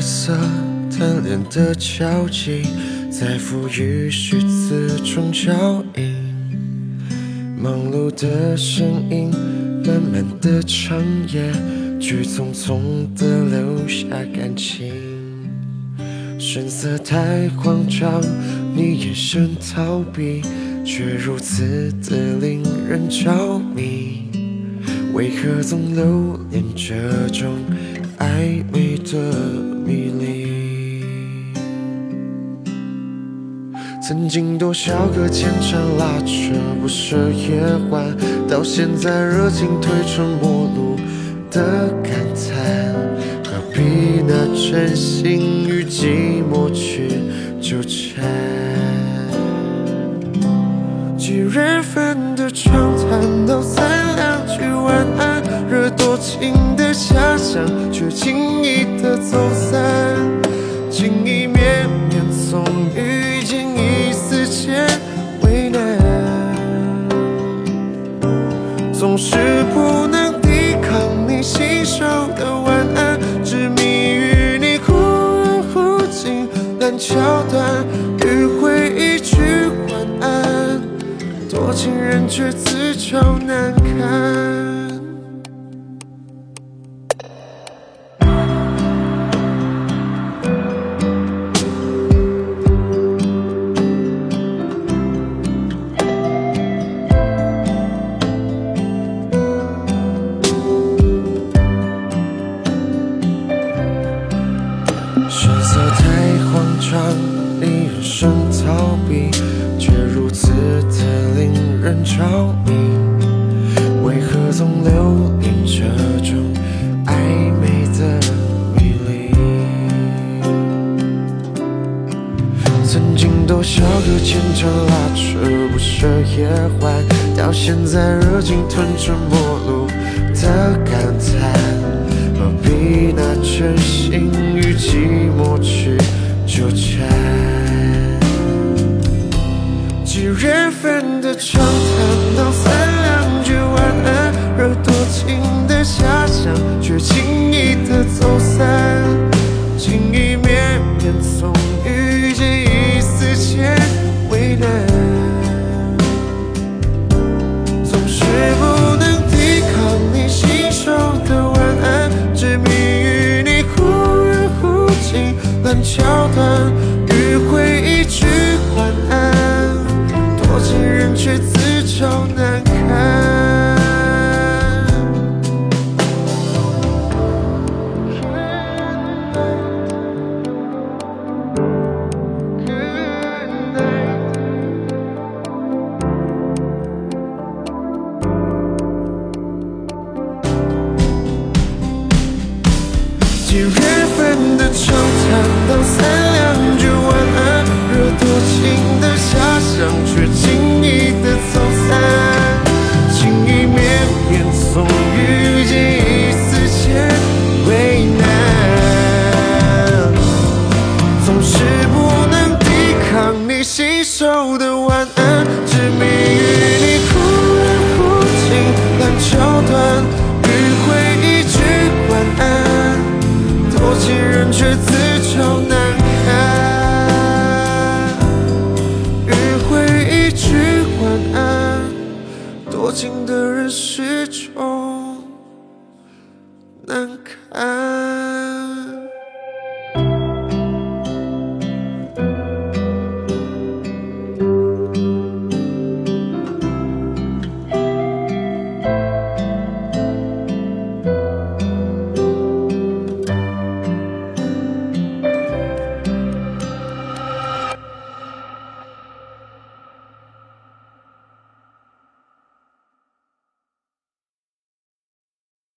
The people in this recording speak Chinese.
色贪恋的交集，在赋予虚词中交映。忙碌的身影，漫漫的长夜，却匆匆的留下感情。神色太慌张，你眼神逃避，却如此的令人着迷。为何总留恋这种暧昧的迷离？曾经多少个牵肠拉扯不舍夜晚，到现在热情褪成陌路的感叹，何必拿真心与寂寞去纠缠？几人份的畅谈到三两句晚，情的遐想，却轻易的走散。情意绵绵，从遇见一丝间为难，总是不能抵抗你信手的晚安，执迷于你忽远忽近烂桥段，迂回一句晚安。多情人却自找难堪。神色太慌张，你眼神逃避，却如此的令人着迷。为何总留恋这种暧昧的迷离？曾经多少个牵肠拉扯不舍夜晚，到现在热情吞成陌路的感叹。何必拿真心寂寞去纠缠？几人份的畅谈道三两句晚安，惹多情的遐想，却轻易的走散。桥段，迂回一句晚安，多情人却自找难堪。几月份的长谈你手的晚安，执迷于你忽远忽近烂桥段，迂回一句晚安。多情人却自找难堪，迂回一句晚安，多情的人始终。